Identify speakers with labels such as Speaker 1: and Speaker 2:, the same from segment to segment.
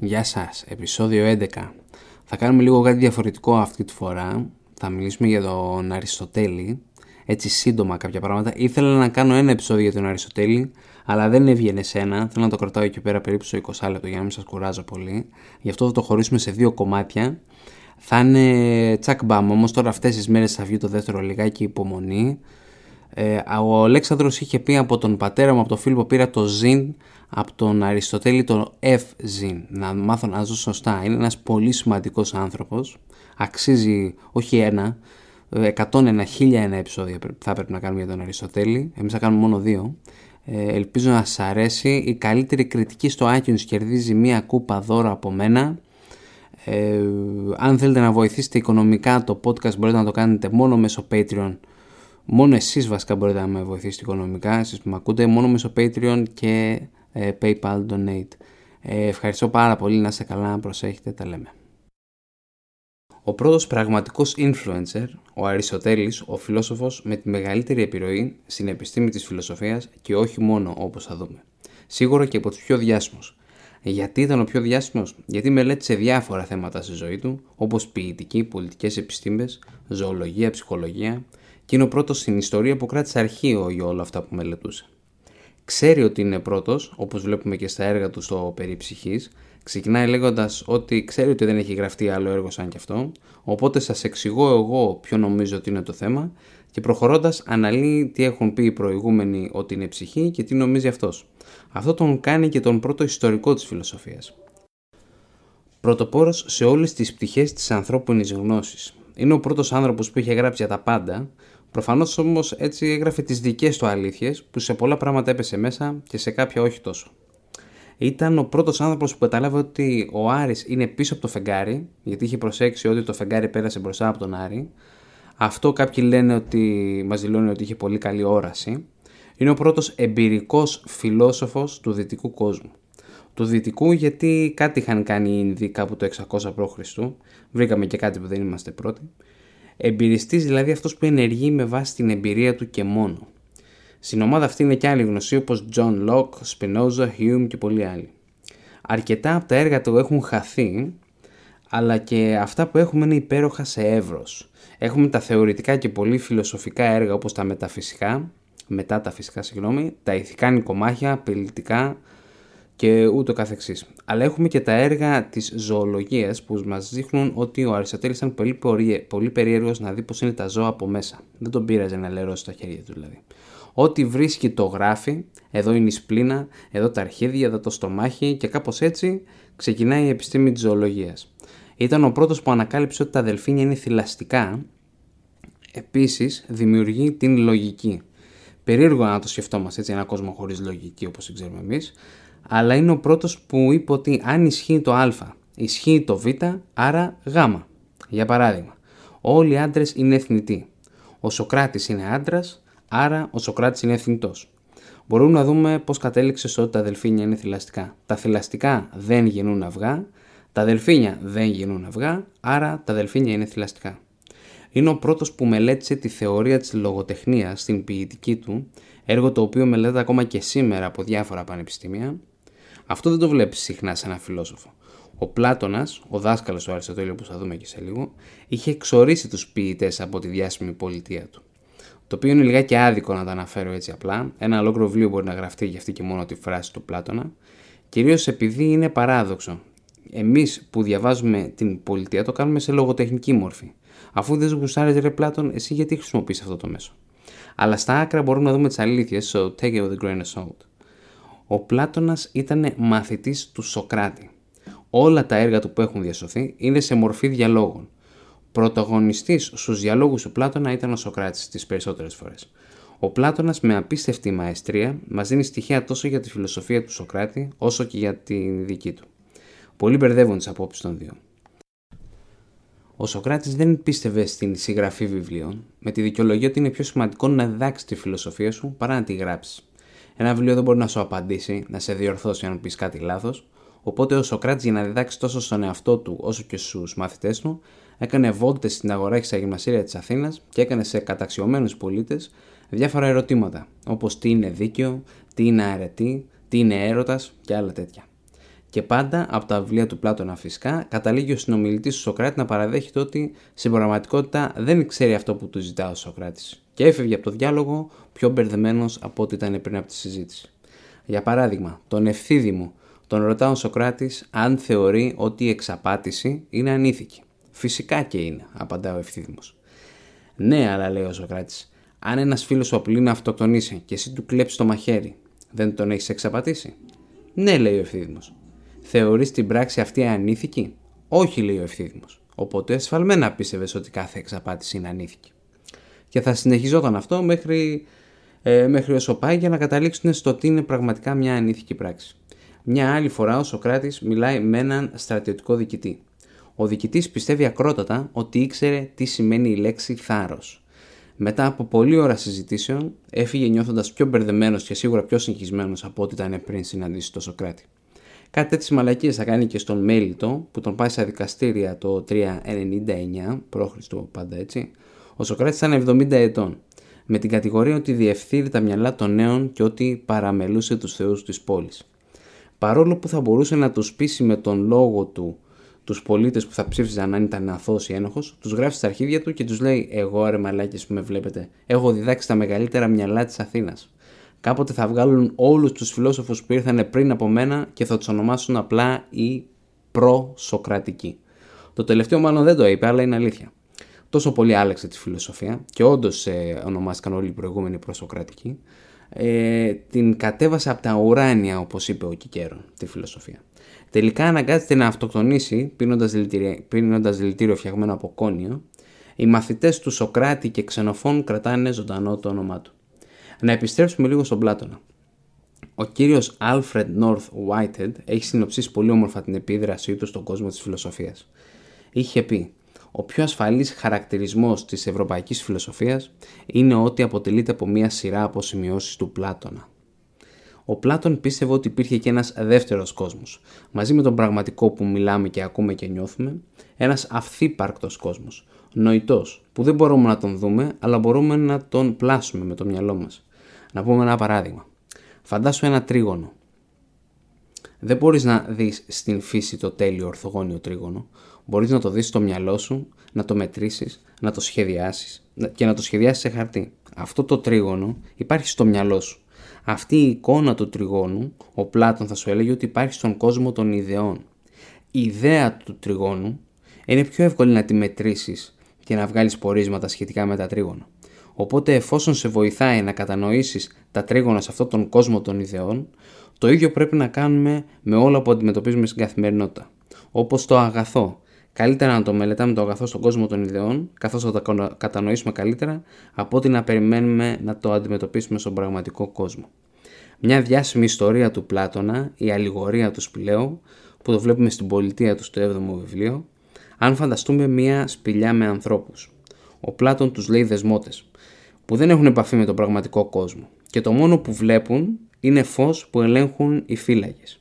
Speaker 1: Γεια σας, επεισόδιο 11. Θα κάνουμε λίγο κάτι διαφορετικό αυτή τη φορά. Θα μιλήσουμε για τον Αριστοτέλη. Έτσι σύντομα κάποια πράγματα. Ήθελα να κάνω ένα επεισόδιο για τον Αριστοτέλη, αλλά δεν έβγαινε σε ένα. Θέλω να το κρατάω εκεί πέρα περίπου στο 20 λεπτό για να μην σας κουράζω πολύ. Γι' αυτό θα το χωρίσουμε σε δύο κομμάτια. Θα είναι τσακ μπαμ, όμως τώρα αυτές τις μέρες θα βγει το δεύτερο λιγάκι υπομονή. Ε, ο Αλέξανδρος είχε πει από τον πατέρα μου, από τον φίλο που πήρα το ζήν από τον Αριστοτέλη το F-Zin, να μάθω να ζω σωστά. Είναι ένας πολύ σημαντικός άνθρωπος, αξίζει όχι ένα, 101, 1001 επεισόδια θα πρέπει να κάνουμε για τον Αριστοτέλη, εμείς θα κάνουμε μόνο δύο. Ε, ελπίζω να σας αρέσει, η καλύτερη κριτική στο iTunes κερδίζει μία κούπα δώρο από μένα. Ε, αν θέλετε να βοηθήσετε οικονομικά το podcast μπορείτε να το κάνετε μόνο μέσω Patreon Μόνο εσείς βασικά μπορείτε να με βοηθήσετε οικονομικά, εσείς που με ακούτε, μόνο μέσω Patreon και ε, PayPal Donate. Ε, ευχαριστώ πάρα πολύ, να είστε καλά, να προσέχετε, τα λέμε. Ο πρώτος πραγματικός influencer, ο Αριστοτέλης, ο φιλόσοφος με τη μεγαλύτερη επιρροή στην επιστήμη της φιλοσοφίας και όχι μόνο όπως θα δούμε. Σίγουρα και από τους πιο διάσημους. Γιατί ήταν ο πιο διάσημος, γιατί μελέτησε διάφορα θέματα στη ζωή του, όπως ποιητική, πολιτικές επιστήμες, ζωολογία, ψυχολογία, και είναι ο πρώτος στην ιστορία που κράτησε αρχείο για όλα αυτά που μελετούσε ξέρει ότι είναι πρώτος, όπως βλέπουμε και στα έργα του στο περί ψυχής, ξεκινάει λέγοντας ότι ξέρει ότι δεν έχει γραφτεί άλλο έργο σαν κι αυτό, οπότε σας εξηγώ εγώ ποιο νομίζω ότι είναι το θέμα και προχωρώντας αναλύει τι έχουν πει οι προηγούμενοι ότι είναι ψυχή και τι νομίζει αυτός. Αυτό τον κάνει και τον πρώτο ιστορικό της φιλοσοφίας. Πρωτοπόρος σε όλες τις πτυχές της ανθρώπινης γνώσης. Είναι ο πρώτος άνθρωπος που είχε γράψει για τα πάντα, Προφανώς όμως έτσι έγραφε τις δικές του αλήθειες που σε πολλά πράγματα έπεσε μέσα και σε κάποια όχι τόσο. Ήταν ο πρώτος άνθρωπος που κατάλαβε ότι ο Άρης είναι πίσω από το φεγγάρι, γιατί είχε προσέξει ότι το φεγγάρι πέρασε μπροστά από τον Άρη. Αυτό κάποιοι λένε ότι μας δηλώνει ότι είχε πολύ καλή όραση. Είναι ο πρώτος εμπειρικός φιλόσοφος του δυτικού κόσμου. Του δυτικού γιατί κάτι είχαν κάνει οι Ινδοί κάπου το 600 π.Χ. Βρήκαμε και κάτι που δεν είμαστε πρώτοι. Εμπειριστής δηλαδή αυτός που ενεργεί με βάση την εμπειρία του και μόνο. Στην ομάδα αυτή είναι και άλλοι γνωστοί όπως John Locke, Spinoza, Hume και πολλοί άλλοι. Αρκετά από τα έργα του έχουν χαθεί, αλλά και αυτά που έχουμε είναι υπέροχα σε εύρος. Έχουμε τα θεωρητικά και πολύ φιλοσοφικά έργα όπως τα μεταφυσικά, μετά τα φυσικά συγγνώμη, τα ηθικά νοικομάχια, απειλητικά, και ούτω καθεξής. Αλλά έχουμε και τα έργα της ζωολογίας που μας δείχνουν ότι ο Αριστοτέλης ήταν πολύ, πολύ περίεργος να δει πώς είναι τα ζώα από μέσα. Δεν τον πείραζε να λερώσει τα χέρια του δηλαδή. Ό,τι βρίσκει το γράφει, εδώ είναι η σπλήνα, εδώ τα αρχίδια, εδώ το στομάχι και κάπως έτσι ξεκινάει η επιστήμη της ζωολογίας. Ήταν ο πρώτος που ανακάλυψε ότι τα δελφίνια είναι θηλαστικά, επίσης δημιουργεί την λογική. Περίεργο να το σκεφτόμαστε έτσι, ένα κόσμο χωρίς λογική όπως ξέρουμε εμείς, αλλά είναι ο πρώτος που είπε ότι αν ισχύει το α, ισχύει το β, άρα γ. Για παράδειγμα, όλοι οι άντρες είναι εθνητοί. Ο Σοκράτης είναι άντρας, άρα ο Σοκράτης είναι εθνητός. Μπορούμε να δούμε πώς κατέληξε στο ότι τα δελφίνια είναι θηλαστικά. Τα θηλαστικά δεν γεννούν αυγά, τα δελφίνια δεν γεννούν αυγά, άρα τα δελφίνια είναι θηλαστικά. Είναι ο πρώτος που μελέτησε τη θεωρία της λογοτεχνίας στην ποιητική του, έργο το οποίο μελετάται ακόμα και σήμερα από διάφορα πανεπιστήμια αυτό δεν το βλέπεις συχνά σε ένα φιλόσοφο. Ο Πλάτονα, ο δάσκαλος του Αριστοτέλειου που θα δούμε και σε λίγο, είχε εξορίσει τους ποιητές από τη διάσημη πολιτεία του. Το οποίο είναι λιγάκι άδικο να το αναφέρω έτσι απλά. Ένα ολόκληρο βιβλίο μπορεί να γραφτεί για αυτή και μόνο τη φράση του Πλάτονα. Κυρίως επειδή είναι παράδοξο. Εμείς που διαβάζουμε την πολιτεία το κάνουμε σε λογοτεχνική μόρφη. Αφού δεν γουστάρει ρε Πλάτων, εσύ γιατί χρησιμοποιείς αυτό το μέσο. Αλλά στα άκρα μπορούμε να δούμε τις αλήθειες, so take it with a grain of salt ο Πλάτωνας ήταν μαθητής του Σοκράτη. Όλα τα έργα του που έχουν διασωθεί είναι σε μορφή διαλόγων. Πρωταγωνιστής στους διαλόγους του Πλάτωνα ήταν ο Σοκράτης τις περισσότερες φορές. Ο Πλάτωνας με απίστευτη μαεστρία μας δίνει στοιχεία τόσο για τη φιλοσοφία του Σοκράτη όσο και για τη δική του. Πολλοί μπερδεύουν τις απόψεις των δύο. Ο Σοκράτης δεν πίστευε στην συγγραφή βιβλίων, με τη δικαιολογία ότι είναι πιο σημαντικό να διδάξει τη φιλοσοφία σου παρά να τη γράψεις. Ένα βιβλίο δεν μπορεί να σου απαντήσει, να σε διορθώσει αν πεις κάτι λάθος. Οπότε ο Σοκράτης για να διδάξει τόσο στον εαυτό του όσο και στους μαθητές του, έκανε βόλτες στην αγορά και στα γυμναστήρια της Αθήνας και έκανε σε καταξιωμένους πολίτες διάφορα ερωτήματα, όπως τι είναι δίκαιο, τι είναι αρετή, τι είναι έρωτας και άλλα τέτοια. Και πάντα από τα βιβλία του Πλάτωνα φυσικά καταλήγει ο συνομιλητής του Σοκράτη να παραδέχεται ότι στην πραγματικότητα δεν ξέρει αυτό που του ζητά ο Σοκράτης. Και έφευγε από το διάλογο πιο μπερδεμένος από ό,τι ήταν πριν από τη συζήτηση. Για παράδειγμα, τον ευθύδημο τον ρωτά ο Σοκράτης αν θεωρεί ότι η εξαπάτηση είναι ανήθικη. Φυσικά και είναι, απαντά ο ευθύδημος. Ναι, αλλά λέει ο Σοκράτης, αν ένας φίλος σου απλεί να αυτοκτονήσει και εσύ του κλέψεις το μαχαίρι, δεν τον έχεις εξαπατήσει; Ναι, λέει ο ευθύδημος. Θεωρείς την πράξη αυτή ανήθικη; Όχι, λέει ο ευθύδημος. Οπότε εσφαλμένα πίστευες ότι κάθε εξαπάτηση είναι ανήθικη. Και θα συνεχιζόταν αυτό μέχρι, ε, μέχρι όσο πάει για να καταλήξουν στο ότι είναι πραγματικά μια ανήθικη πράξη. Μια άλλη φορά ο Σοκράτης μιλάει με έναν στρατιωτικό διοικητή. Ο διοικητής πιστεύει ακρότατα ότι ήξερε τι σημαίνει η λέξη θάρρος. Μετά από πολλή ώρα συζητήσεων, έφυγε νιώθοντας πιο μπερδεμένος και σίγουρα πιο συγχυσμένος από ό,τι ήταν πριν συναντήσει το Σοκράτη. Κάτι τέτοιες μαλακίες θα κάνει και στον Μέλιτο που τον πάει στα δικαστήρια το 399 π.Χ. πάντα έτσι. Ο Σοκράτης ήταν 70 ετών με την κατηγορία ότι διευθύνει τα μυαλά των νέων και ότι παραμελούσε τους θεούς της πόλης. Παρόλο που θα μπορούσε να τους πείσει με τον λόγο του τους πολίτες που θα ψήφιζαν αν ήταν αθώος ή ένοχος, τους γράφει στα αρχίδια του και τους λέει «Εγώ ρε μαλάκες που με βλέπετε, έχω διδάξει τα μεγαλύτερα μυαλά της Αθήνας. Κάποτε θα βγάλουν όλους τους φιλόσοφους που ήρθαν πριν από μένα και θα τους ονομάσουν απλά οι προ-σοκρατικοί». Το τελευταίο μάλλον δεν το είπε, αλλά είναι αλήθεια. Τόσο πολύ άλλαξε τη φιλοσοφία και όντως ε, ονομάστηκαν όλοι οι προηγούμενοι προσοκρατικοί. Ε, την κατέβασε από τα ουράνια, όπως είπε ο Κικέρον, τη φιλοσοφία. Τελικά αναγκάζεται να αυτοκτονήσει πίνοντας δηλητήριο, δηλητήριο φτιαγμένο από κόνιο. Οι μαθητές του Σοκράτη και Ξενοφών κρατάνε ζωντανό το όνομά του. Να επιστρέψουμε λίγο στον Πλάτωνα. Ο κύριος Alfred North Whitehead έχει συνοψίσει πολύ όμορφα την επίδρασή του στον κόσμο της φιλοσοφίας. Είχε πει ο πιο ασφαλής χαρακτηρισμός της ευρωπαϊκής φιλοσοφίας είναι ότι αποτελείται από μία σειρά από σημειώσεις του Πλάτωνα. Ο Πλάτων πίστευε ότι υπήρχε και ένας δεύτερος κόσμος, μαζί με τον πραγματικό που μιλάμε και ακούμε και νιώθουμε, ένας αυθύπαρκτος κόσμος, νοητός, που δεν μπορούμε να τον δούμε, αλλά μπορούμε να τον πλάσουμε με το μυαλό μας. Να πούμε ένα παράδειγμα. Φαντάσου ένα τρίγωνο. Δεν μπορείς να δεις στην φύση το τέλειο ορθογώνιο τρίγωνο, μπορείς να το δεις στο μυαλό σου, να το μετρήσεις, να το σχεδιάσεις και να το σχεδιάσεις σε χαρτί. Αυτό το τρίγωνο υπάρχει στο μυαλό σου. Αυτή η εικόνα του τριγώνου, ο Πλάτων θα σου έλεγε ότι υπάρχει στον κόσμο των ιδεών. Η ιδέα του τριγώνου είναι πιο εύκολη να τη μετρήσεις και να βγάλεις πορίσματα σχετικά με τα τρίγωνα. Οπότε εφόσον σε βοηθάει να κατανοήσεις τα τρίγωνα σε αυτόν τον κόσμο των ιδεών, το ίδιο πρέπει να κάνουμε με όλα που αντιμετωπίζουμε στην καθημερινότητα. Όπως το αγαθό, Καλύτερα να το μελετάμε το αγαθό στον κόσμο των ιδεών, καθώς θα τα κατανοήσουμε καλύτερα, από ότι να περιμένουμε να το αντιμετωπίσουμε στον πραγματικό κόσμο. Μια διάσημη ιστορία του Πλάτωνα, η αλληγορία του Σπηλαίου, που το βλέπουμε στην πολιτεία του στο 7ο βιβλίο, αν φανταστούμε μια σπηλιά με ανθρώπους. Ο Πλάτων τους λέει δεσμότες, που δεν έχουν επαφή με τον πραγματικό κόσμο και το μόνο που βλέπουν είναι φως που ελέγχουν οι φύλακες.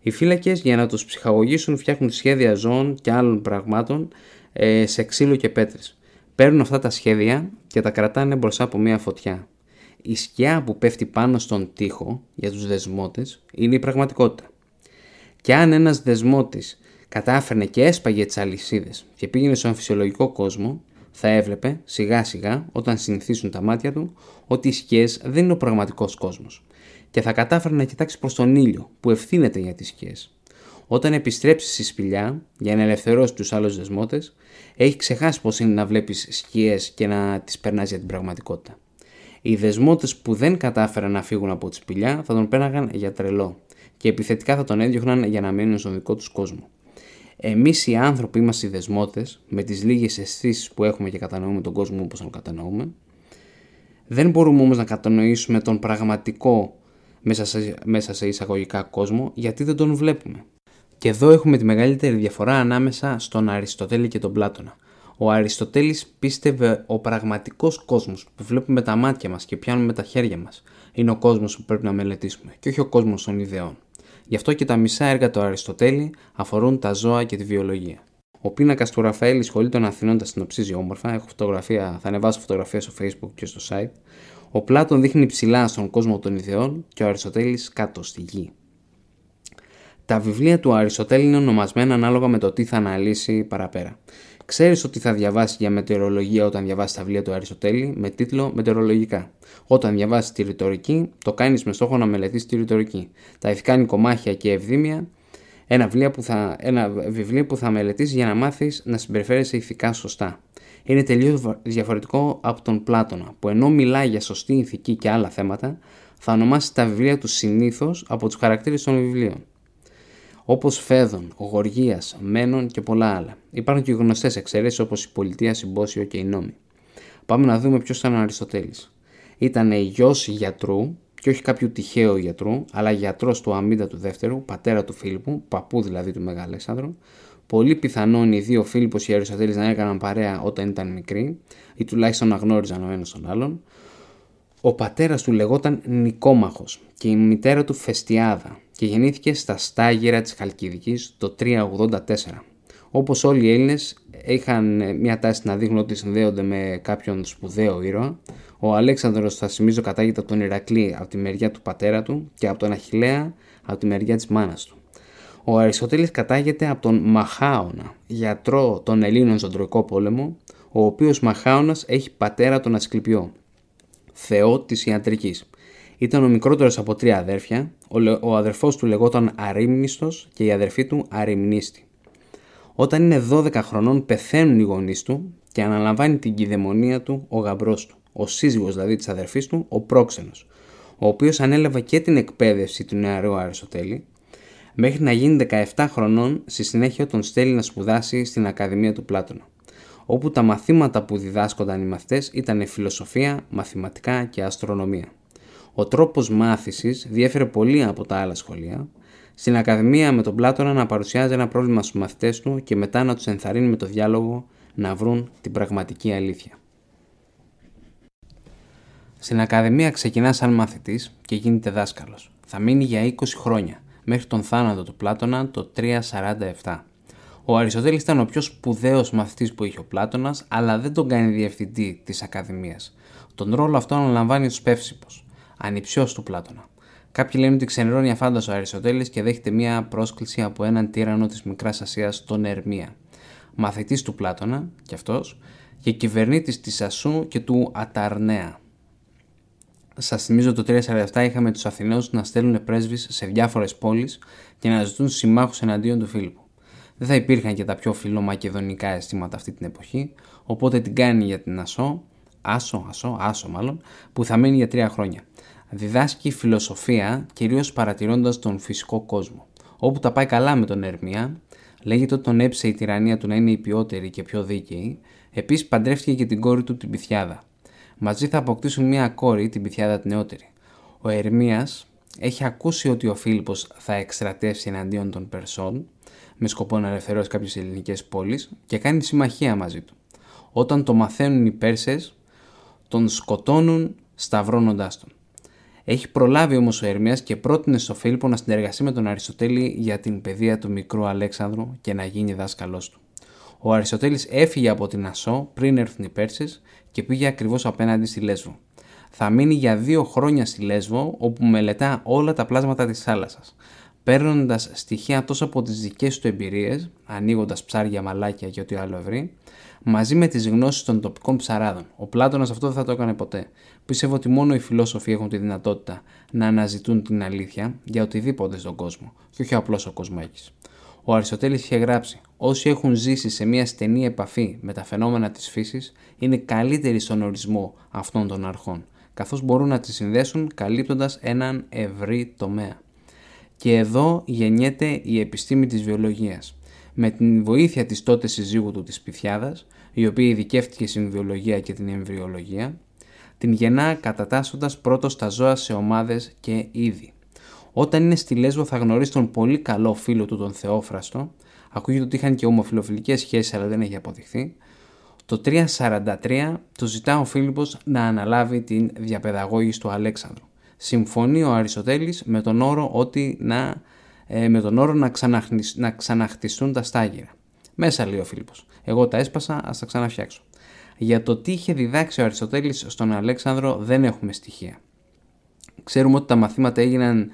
Speaker 1: Οι φύλακες για να τους ψυχαγωγήσουν φτιάχνουν σχέδια ζώων και άλλων πραγμάτων ε, σε ξύλο και πέτρες. Παίρνουν αυτά τα σχέδια και τα κρατάνε μπροστά από μια φωτιά. Η σκιά που πέφτει πάνω στον τοίχο για τους δεσμότες είναι η πραγματικότητα. Και αν ένας δεσμότης κατάφερνε και έσπαγε τις αλυσίδες και πήγαινε στον φυσιολογικό κόσμο, θα έβλεπε σιγά σιγά όταν συνηθίσουν τα μάτια του ότι οι σκιές δεν είναι ο πραγματικός κόσμος και θα κατάφερε να κοιτάξει προς τον ήλιο που ευθύνεται για τις σκιές. Όταν επιστρέψει στη σπηλιά για να ελευθερώσει τους άλλους δεσμότες, έχει ξεχάσει πώς είναι να βλέπεις σκιές και να τις περνάς για την πραγματικότητα. Οι δεσμότες που δεν κατάφεραν να φύγουν από τη σπηλιά θα τον πέραγαν για τρελό και επιθετικά θα τον έδιωχναν για να μείνουν στον δικό τους κόσμο. Εμείς οι άνθρωποι είμαστε οι δεσμότες, με τις λίγες αισθήσεις που έχουμε και κατανοούμε τον κόσμο όπως τον κατανοούμε. Δεν μπορούμε όμως να κατανοήσουμε τον πραγματικό μέσα σε, μέσα σε εισαγωγικά κόσμο γιατί δεν τον βλέπουμε. Και εδώ έχουμε τη μεγαλύτερη διαφορά ανάμεσα στον Αριστοτέλη και τον Πλάτωνα. Ο Αριστοτέλης πίστευε ο πραγματικός κόσμος που βλέπουμε τα μάτια μας και πιάνουμε τα χέρια μας είναι ο κόσμος που πρέπει να μελετήσουμε και όχι ο κόσμος των ιδεών. Γι' αυτό και τα μισά έργα του Αριστοτέλη αφορούν τα ζώα και τη βιολογία. Ο πίνακας του Ραφαέλ σχολή των Αθηνών τα συνοψίζει όμορφα. Έχω φωτογραφία, θα ανεβάσω φωτογραφία στο Facebook και στο site. Ο Πλάτων δείχνει ψηλά στον κόσμο των ιδεών και ο Αριστοτέλης κάτω στη γη. Τα βιβλία του Αριστοτέλη είναι ονομασμένα ανάλογα με το τι θα αναλύσει παραπέρα. Ξέρεις ότι θα διαβάσει για μετεωρολογία όταν διαβάσει τα βιβλία του Αριστοτέλη με τίτλο Μετεωρολογικά. Όταν διαβάσει τη ρητορική, το κάνεις με στόχο να μελετήσεις τη ρητορική. Τα ηθικά νοικομάχια και ευδήμια, ένα βιβλίο που θα, ένα βιβλίο που θα μελετήσεις για να μάθεις να συμπεριφέρεσαι ηθικά σωστά. Είναι τελείως διαφορετικό από τον Πλάτωνα, που ενώ μιλάει για σωστή ηθική και άλλα θέματα, θα ονομάσει τα βιβλία του συνήθως από τους χαρακτήρες των βιβλίων όπως Φέδων, Γοργίας, Μένων και πολλά άλλα. Υπάρχουν και γνωστές εξαιρέσεις όπως η Πολιτεία, Συμπόσιο και οι Νόμοι. Πάμε να δούμε ποιος ήταν ο Αριστοτέλης. Ήταν γιος γιατρού, και όχι κάποιου τυχαίου γιατρού, αλλά γιατρός του Αμίντα του Δεύτερου, πατέρα του Φίλιππου, παππού δηλαδή του Μεγάλου Αλέξανδρου. Πολύ πιθανόν οι δύο Φίλιππος και Αριστοτέλης να έκαναν παρέα όταν ήταν μικροί, ή τουλάχιστον να γνώριζαν ο ένας τον άλλον. Ο πατέρας του λεγόταν Νικόμαχος και η μητέρα του Φεστιάδα και γεννήθηκε στα Στάγυρα της Χαλκιδικής το 384. Όπως όλοι οι Έλληνες είχαν ε, μια τάση να δείχνουν ότι συνδέονται με κάποιον σπουδαίο ήρωα. Ο Αλέξανδρος θα θυμίζω κατάγεται από τον Ηρακλή από τη μεριά του πατέρα του και από τον Αχιλέα από τη μεριά της μάνας του. Ο Αριστοτέλης κατάγεται από τον Μαχάωνα, γιατρό των Ελλήνων στον Τροϊκό Πόλεμο, ο οποίος Μαχάωνας έχει πατέρα τον Ασκληπιό, θεό της ιατρικής. Ήταν ο μικρότερος από τρία αδέρφια, ο αδερφός του λεγόταν Αρήμνηστος και η αδερφή του Αριμνίστη. Όταν είναι 12 χρονών πεθαίνουν οι γονείς του και αναλαμβάνει την κυδαιμονία του ο γαμπρός του, ο σύζυγος δηλαδή της αδερφής του, ο πρόξενος, ο οποίος ανέλαβε και την εκπαίδευση του νεαρού Αριστοτέλη, μέχρι να γίνει 17 χρονών στη συνέχεια τον στέλνει να σπουδάσει στην Ακαδημία του Πλάτωνα, όπου τα μαθήματα που διδάσκονταν οι μαθητές ήταν φιλοσοφία, μαθηματικά και αστρονομία. Ο τρόπος μάθησης διέφερε πολύ από τα άλλα σχολεία. Στην Ακαδημία με τον Πλάτωνα να παρουσιάζει ένα πρόβλημα στους μαθητές του και μετά να τους ενθαρρύνει με το διάλογο να βρουν την πραγματική αλήθεια. Στην Ακαδημία ξεκινά σαν μαθητής και γίνεται δάσκαλος. Θα μείνει για 20 χρόνια, μέχρι τον θάνατο του Πλάτωνα το 347. Ο Αριστοτέλης ήταν ο πιο σπουδαίος μαθητής που είχε ο Πλάτωνας, αλλά δεν τον κάνει διευθυντή της Ακαδημίας. Τον ρόλο αυτό αναλαμβάνει ο Σπεύσιπος ανιψιός του Πλάτωνα. Κάποιοι λένε ότι ξενερώνει αφάνταστο ο Αριστοτέλης και δέχεται μία πρόσκληση από έναν τύρανο της Μικράς Ασίας, τον Ερμία. Μαθητής του Πλάτωνα, κι αυτός, και κυβερνήτης της Ασού και του Αταρνέα. Σας θυμίζω το 347 είχαμε τους Αθηναίους να στέλνουν πρέσβεις σε διάφορες πόλεις και να ζητούν συμμάχους εναντίον του Φίλιππου. Δεν θα υπήρχαν και τα πιο φιλομακεδονικά αισθήματα αυτή την εποχή, οπότε την κάνει για την Ασό, Άσο, Ασό, Άσο μάλλον, που θα μείνει για τρία χρόνια. Διδάσκει φιλοσοφία κυρίως παρατηρώντας τον φυσικό κόσμο. Όπου τα πάει καλά με τον Ερμία, λέγεται ότι τον έψε η τυραννία του να είναι η ποιότερη και πιο δίκαιη, επίσης παντρεύτηκε και την κόρη του την Πυθιάδα. Μαζί θα αποκτήσουν μια κόρη, την Πυθιάδα την νεότερη. Ο Ερμίας έχει ακούσει ότι ο Φίλιππος θα εκστρατεύσει εναντίον των Περσών, με σκοπό να ελευθερώσει κάποιες ελληνικές πόλεις και κάνει συμμαχία μαζί του. Όταν το μαθαίνουν οι Πέρσες, τον σκοτώνουν σταυρώνοντάς τον. Έχει προλάβει όμως ο Ερμίας και πρότεινε στο Φίλιππο να συνεργαστεί με τον Αριστοτέλη για την παιδεία του μικρού Αλέξανδρου και να γίνει δάσκαλός του. Ο Αριστοτέλης έφυγε από την Ασό πριν έρθουν οι Πέρσες και πήγε ακριβώς απέναντι στη Λέσβο. Θα μείνει για δύο χρόνια στη Λέσβο όπου μελετά όλα τα πλάσματα της θάλασσας. Παίρνοντας στοιχεία τόσο από τις δικές του εμπειρίες, ανοίγοντας ψάρια, μαλάκια και ό,τι άλλο βρει, μαζί με τις γνώσεις των τοπικών ψαράδων. Ο Πλάτωνας αυτό δεν θα το έκανε ποτέ. Πιστεύω ότι μόνο οι φιλόσοφοι έχουν τη δυνατότητα να αναζητούν την αλήθεια για οτιδήποτε στον κόσμο, και όχι απλώς ο κοσμάκης. Ο Αριστοτέλης είχε γράψει: Όσοι έχουν ζήσει σε μια στενή επαφή με τα φαινόμενα της φύσης είναι καλύτεροι στον ορισμό αυτών των αρχών, καθώς μπορούν να τις συνδέσουν καλύπτοντας έναν ευρύ τομέα. Και εδώ γεννιέται η επιστήμη της βιολογίας. Με την βοήθεια της τότε συζύγου του της Πυθιάδας, η οποία ειδικεύτηκε στην βιολογία και την εμβριολογία, την γεννά κατατάσσοντας πρώτος τα ζώα σε ομάδες και είδη. Όταν είναι στη Λέσβο θα γνωρίσει τον πολύ καλό φίλο του τον Θεόφραστο, ακούγεται ότι είχαν και ομοφιλοφιλικές σχέσεις αλλά δεν έχει αποδειχθεί, το 343 του ζητά ο Φίλιππος να αναλάβει την διαπαιδαγώγηση του Αλέξανδρου. Συμφωνεί ο Αριστοτέλης με τον όρο, ότι να, ε, με τον όρο να, να ξαναχτιστούν τα στάγυρα. Μέσα λέει ο Φίλιππος. Εγώ τα έσπασα, ας τα ξαναφτιάξω. Για το τι είχε διδάξει ο Αριστοτέλης στον Αλέξανδρο δεν έχουμε στοιχεία. Ξέρουμε ότι τα μαθήματα έγιναν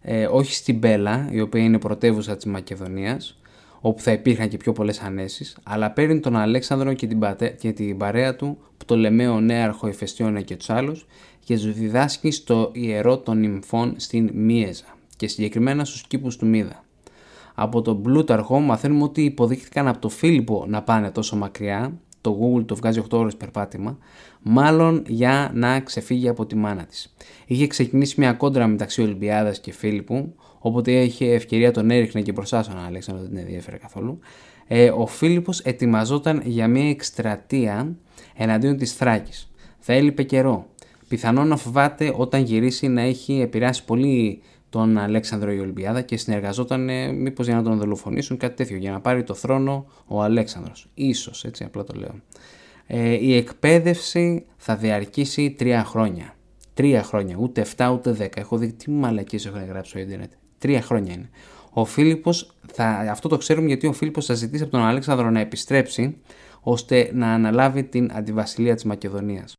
Speaker 1: ε, όχι στην Πέλα, η οποία είναι πρωτεύουσα της Μακεδονίας, όπου θα υπήρχαν και πιο πολλές ανέσεις, αλλά παίρνει τον Αλέξανδρο και την, πατέ, και την παρέα του, Πτολεμαίο Νέαρχο Ηφαιστιώνα και τους άλλους, και του διδάσκει στο ιερό των νυμφών στην Μίεζα και συγκεκριμένα στους κήπους του Μίδα. Από τον Πλούταρχο μαθαίνουμε ότι υποδείχθηκαν από τον Φίλιππο να πάνε τόσο μακριά, το Google το βγάζει 8 ώρες περπάτημα, μάλλον για να ξεφύγει από τη μάνα της. Είχε ξεκινήσει μια κόντρα μεταξύ Ολυμπιάδας και Φίλιππου, οπότε είχε ευκαιρία τον έριχνε και μπροστά στον Αλέξανδρο, δεν την ενδιαφέρε καθόλου. Ε, ο Φίλιππος ετοιμαζόταν για μια εκστρατεία εναντίον της Θράκης. Θα έλειπε καιρό. Πιθανόν να φοβάται όταν γυρίσει να έχει επηρεάσει πολύ τον Αλέξανδρο η Ολυμπιάδα και συνεργαζόταν ε, μήπως για να τον δολοφονήσουν κάτι τέτοιο για να πάρει το θρόνο ο Αλέξανδρος. Ίσως έτσι απλά το λέω. Ε, η εκπαίδευση θα διαρκήσει τρία χρόνια. Τρία χρόνια, ούτε 7 ούτε 10. Έχω δει τι μαλακίες έχουν γράψει στο Ιντερνετ. Τρία χρόνια είναι. Ο Φίλιππος, θα, αυτό το ξέρουμε γιατί ο Φίλιππος θα ζητήσει από τον Αλέξανδρο να επιστρέψει ώστε να αναλάβει την αντιβασιλεία της Μακεδονίας.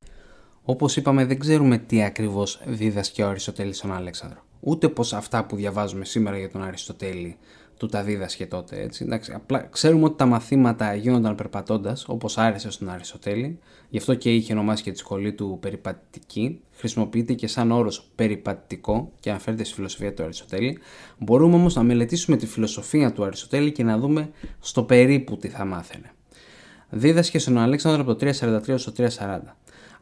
Speaker 1: Όπως είπαμε δεν ξέρουμε τι ακριβώς δίδασκε ο Αριστοτέλης στον Αλέξανδρο. Ούτε πως αυτά που διαβάζουμε σήμερα για τον Αριστοτέλη του τα δίδασκε τότε. Έτσι. Εντάξει, απλά ξέρουμε ότι τα μαθήματα γίνονταν περπατώντας, όπως άρεσε στον Αριστοτέλη, γι' αυτό και είχε ονομάσει και τη σχολή του περιπατητική. Χρησιμοποιείται και σαν όρος περιπατητικό και αναφέρεται στη φιλοσοφία του Αριστοτέλη. Μπορούμε όμως να μελετήσουμε τη φιλοσοφία του Αριστοτέλη και να δούμε στο περίπου τι θα μάθαινε. Δίδασκε στον Αλέξανδρο από το 343 στο 340.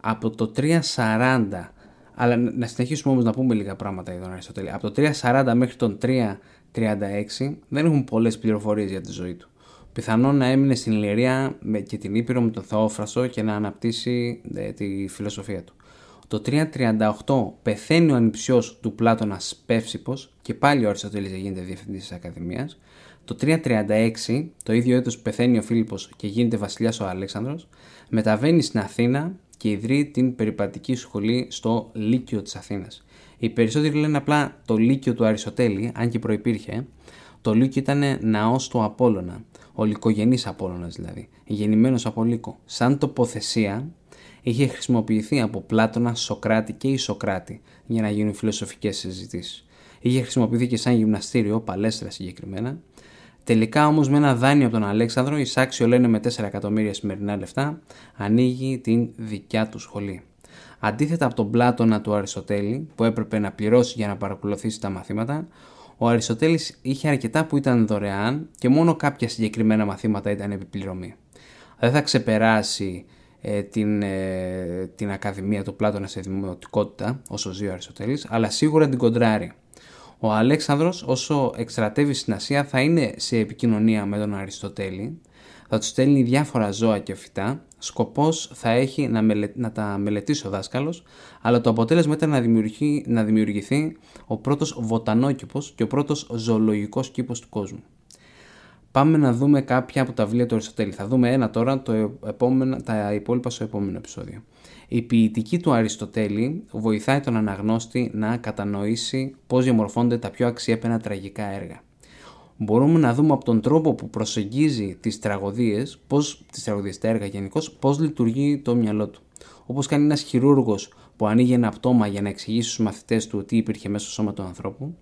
Speaker 1: Από το 340 αλλά να συνεχίσουμε όμως να πούμε λίγα πράγματα για τον Αριστοτέλη. Από το 340 μέχρι τον 336 δεν έχουν πολλές πληροφορίες για τη ζωή του. Πιθανόν να έμεινε στην Ηλυρία και την Ήπειρο με τον Θεόφρασο και να αναπτύσσει ε, τη φιλοσοφία του. Το 338 πεθαίνει ο ανιψιός του Πλάτωνα Πεύσιπος και πάλι ο Αριστοτέλης γίνεται διευθυντής της Ακαδημίας. Το 336, το ίδιο έτος που πεθαίνει ο Φίλιππος και γίνεται βασιλιάς ο Αλέξανδρος, μεταβαίνει στην Αθήνα και ιδρύει την περιπατική σχολή στο Λύκειο της Αθήνας. Οι περισσότεροι λένε απλά το Λύκειο του Αριστοτέλη, αν και προϋπήρχε. Το Λύκειο ήταν ναός του Απόλλωνα, ο λυκογενής Απόλλωνας δηλαδή, γεννημένος από Λύκο. Σαν τοποθεσία είχε χρησιμοποιηθεί από Πλάτωνα, Σοκράτη και Ισοκράτη για να γίνουν φιλοσοφικές συζητήσεις. Είχε χρησιμοποιηθεί και σαν γυμναστήριο, παλέστρα συγκεκριμένα, Τελικά όμως με ένα δάνειο από τον Αλέξανδρο, εισάξιο λένε με 4 εκατομμύρια σημερινά λεφτά, ανοίγει την δικιά του σχολή. Αντίθετα από τον Πλάτωνα του Αριστοτέλη, που έπρεπε να πληρώσει για να παρακολουθήσει τα μαθήματα, ο Αριστοτέλης είχε αρκετά που ήταν δωρεάν και μόνο κάποια συγκεκριμένα μαθήματα ήταν επιπληρωμή. Δεν θα ξεπεράσει ε, την, ε, την Ακαδημία του Πλάτωνα σε δημοτικότητα, όσο ζει ο Αριστοτέλης, αλλά σίγουρα την κοντράρει. Ο Αλέξανδρος όσο εκστρατεύει στην Ασία θα είναι σε επικοινωνία με τον Αριστοτέλη, θα του στέλνει διάφορα ζώα και φυτά, σκοπός θα έχει να, να τα μελετήσει ο δάσκαλος, αλλά το αποτέλεσμα ήταν να, δημιουργηθεί, να δημιουργηθεί ο πρώτος βοτανόκηπος και ο πρώτος ζωολογικός κήπος του κόσμου. Πάμε να δούμε κάποια από τα βιβλία του Αριστοτέλη. Θα δούμε ένα τώρα, το επόμενο, τα υπόλοιπα στο επόμενο επεισόδιο. Η ποιητική του Αριστοτέλη βοηθάει τον αναγνώστη να κατανοήσει πώς διαμορφώνται τα πιο αξιέπαινα τραγικά έργα. Μπορούμε να δούμε από τον τρόπο που προσεγγίζει τις τραγωδίες, πώς, τις τραγωδίες, τα έργα γενικώς, πώς λειτουργεί το μυαλό του. Όπως κάνει ένας χειρούργος που ανοίγει ένα πτώμα για να εξηγήσει στους μαθητές του τι υπήρχε μέσα στο σώμα του ανθρώπου,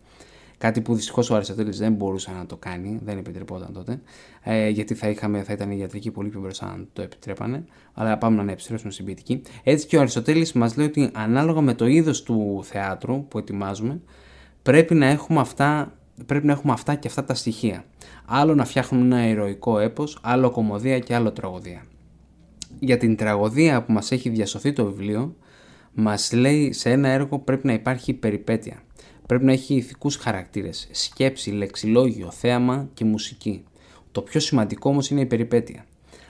Speaker 1: Κάτι που δυστυχώς ο Αριστοτέλης δεν μπορούσε να το κάνει, δεν επιτρεπόταν τότε, ε, γιατί θα, είχαμε, θα ήταν η ιατρική πολύ πιο μπροστά αν το επιτρέπανε. Αλλά πάμε να επιστρέψουμε στην ποιητική. Έτσι και ο Αριστοτέλης μας λέει ότι ανάλογα με το είδος του θεάτρου που ετοιμάζουμε, πρέπει να έχουμε αυτά πρέπει να έχουμε αυτά και αυτά τα στοιχεία. Άλλο να φτιάχνουμε ένα ηρωικό έπος, άλλο κομμωδία και άλλο τραγωδία. Για την τραγωδία που μας έχει διασωθεί το βιβλίο, μας λέει σε ένα έργο πρέπει να υπάρχει περιπέτεια. Πρέπει να έχει ηθικούς χαρακτήρες, σκέψη, λεξιλόγιο, θέαμα και μουσική. Το πιο σημαντικό όμως είναι η περιπέτεια.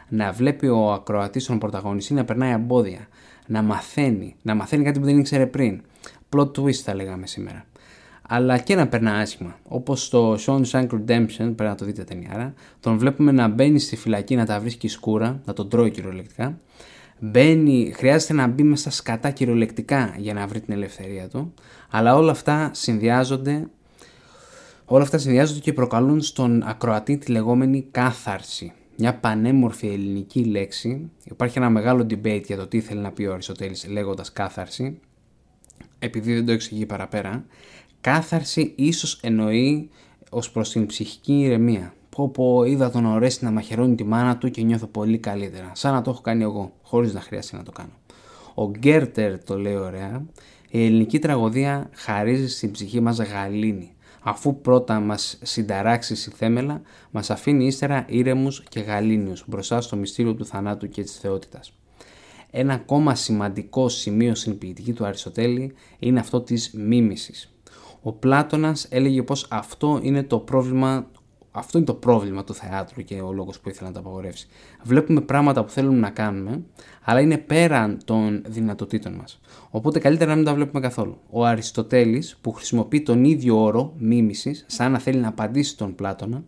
Speaker 1: Να βλέπει ο ακροατής τον πρωταγωνιστή να περνάει εμπόδια, να μαθαίνει, να μαθαίνει κάτι που δεν ήξερε πριν. Plot twist θα λέγαμε σήμερα. Αλλά και να περνά άσχημα. Όπως στο Shawshank Redemption, πρέπει να το δείτε ταινιάρα, τον βλέπουμε να μπαίνει στη φυλακή να τα βρίσκει σκούρα, να τον τρώει κυριολεκτικά. Μπαίνει, χρειάζεται να μπει μέσα στα σκατά κυριολεκτικά για να βρει την ελευθερία του. Αλλά όλα αυτά συνδυάζονται όλα αυτά συνδυάζονται και προκαλούν στον ακροατή τη λεγόμενη κάθαρση. Μια πανέμορφη ελληνική λέξη. Υπάρχει ένα μεγάλο debate για το τι θέλει να πει ο Αριστοτέλης λέγοντας κάθαρση. Επειδή δεν το εξηγεί παραπέρα. Κάθαρση ίσως εννοεί ως προς την ψυχική ηρεμία. Πω πω είδα τον Ορέστη να μαχαιρώνει τη μάνα του και νιώθω πολύ καλύτερα. Σαν να το έχω κάνει εγώ, χωρίς να χρειαστεί να το κάνω. Ο Γκέρτερ το λέει ωραία. Η ελληνική τραγωδία χαρίζει στην ψυχή μας γαλήνη. Αφού πρώτα μας συνταράξει η θέμελα, μας αφήνει ύστερα ήρεμους και γαλήνιους μπροστά στο μυστήριο του θανάτου και της θεότητας. Ένα ακόμα σημαντικό σημείο στην ποιητική του Αριστοτέλη είναι αυτό της μίμησης. Ο Πλάτωνας έλεγε πως αυτό είναι το πρόβλημα αυτό είναι το πρόβλημα του θεάτρου και ο λόγος που ήθελα να το απαγορεύσει. Βλέπουμε πράγματα που θέλουμε να κάνουμε, αλλά είναι πέραν των δυνατοτήτων μας. Οπότε καλύτερα να μην τα βλέπουμε καθόλου. Ο Αριστοτέλης, που χρησιμοποιεί τον ίδιο όρο μίμησης, σαν να θέλει να απαντήσει τον Πλάτωνα,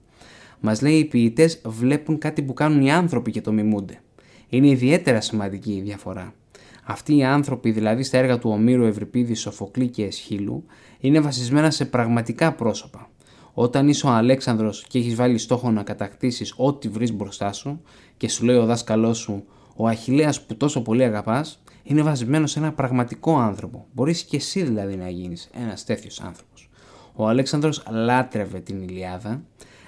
Speaker 1: μας λέει οι ποιητές βλέπουν κάτι που κάνουν οι άνθρωποι και το μιμούνται. Είναι ιδιαίτερα σημαντική η διαφορά. Αυτοί οι άνθρωποι, δηλαδή στα έργα του Ομήρου, Ευρυπίδης, Σοφοκλή και Εσχύλου, είναι βασισμένα σε πραγματικά πρόσωπα. Όταν είσαι ο Αλέξανδρος και έχεις βάλει στόχο να κατακτήσεις ό,τι βρεις μπροστά σου και σου λέει ο δάσκαλός σου, ο Αχηλέας που τόσο πολύ αγαπάς, είναι βασισμένος σε ένα πραγματικό άνθρωπο. Μπορείς και εσύ δηλαδή να γίνεις ένας τέτοιος άνθρωπος. Ο Αλέξανδρος λάτρευε την Ηλιάδα.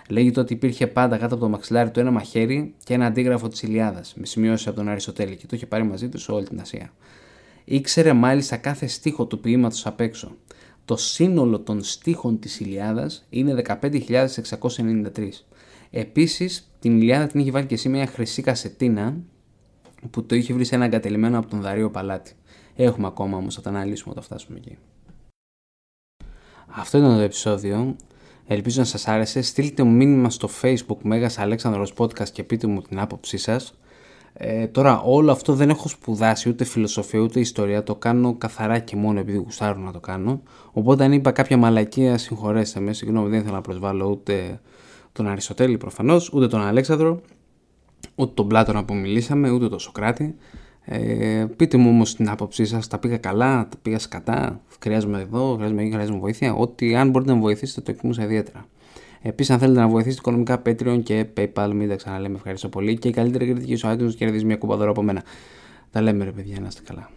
Speaker 1: Λέγεται ότι υπήρχε πάντα κάτω από το μαξιλάρι του ένα μαχαίρι και ένα αντίγραφο της Ηλιάδα, με σημειώσει από τον Αριστοτέλη και το είχε πάρει μαζί του σε όλη την Ασία. Ήξερε μάλιστα κάθε στίχο του ποίηματος απ' έξω το σύνολο των στίχων της Ηλιάδας είναι 15.693. Επίσης, την Ηλιάδα την είχε βάλει και εσύ μια χρυσή κασετίνα που το είχε βρει σε ένα εγκατελειμμένο από τον Δαρείο Παλάτι. Έχουμε ακόμα όμως, θα τα αναλύσουμε όταν φτάσουμε εκεί. Αυτό ήταν το επεισόδιο. Ελπίζω να σας άρεσε. Στείλτε μου μήνυμα στο facebook Μέγας Αλέξανδρος Podcast και πείτε μου την άποψή σας. Ε, τώρα όλο αυτό δεν έχω σπουδάσει ούτε φιλοσοφία ούτε ιστορία, το κάνω καθαρά και μόνο επειδή γουστάρω να το κάνω. Οπότε αν είπα κάποια μαλακία συγχωρέστε με, συγγνώμη δεν ήθελα να προσβάλλω ούτε τον Αριστοτέλη προφανώς, ούτε τον Αλέξανδρο, ούτε τον Πλάτωνα που μιλήσαμε, ούτε τον Σοκράτη. Ε, πείτε μου όμως την άποψή σας, τα πήγα καλά, τα πήγα σκατά, χρειάζομαι εδώ, χρειάζομαι εκεί, χρειάζομαι βοήθεια. Ό,τι αν μπορείτε να με βοηθήσετε το εκτιμούσα ιδιαίτερα. Επίσης, αν θέλετε να βοηθήσετε οικονομικά Patreon και PayPal, μην τα ξαναλέμε. Ευχαριστώ πολύ. Και η καλύτερη κριτική στο iTunes κερδίζει μια κούπα δώρο από μένα. Τα λέμε ρε παιδιά, να είστε καλά.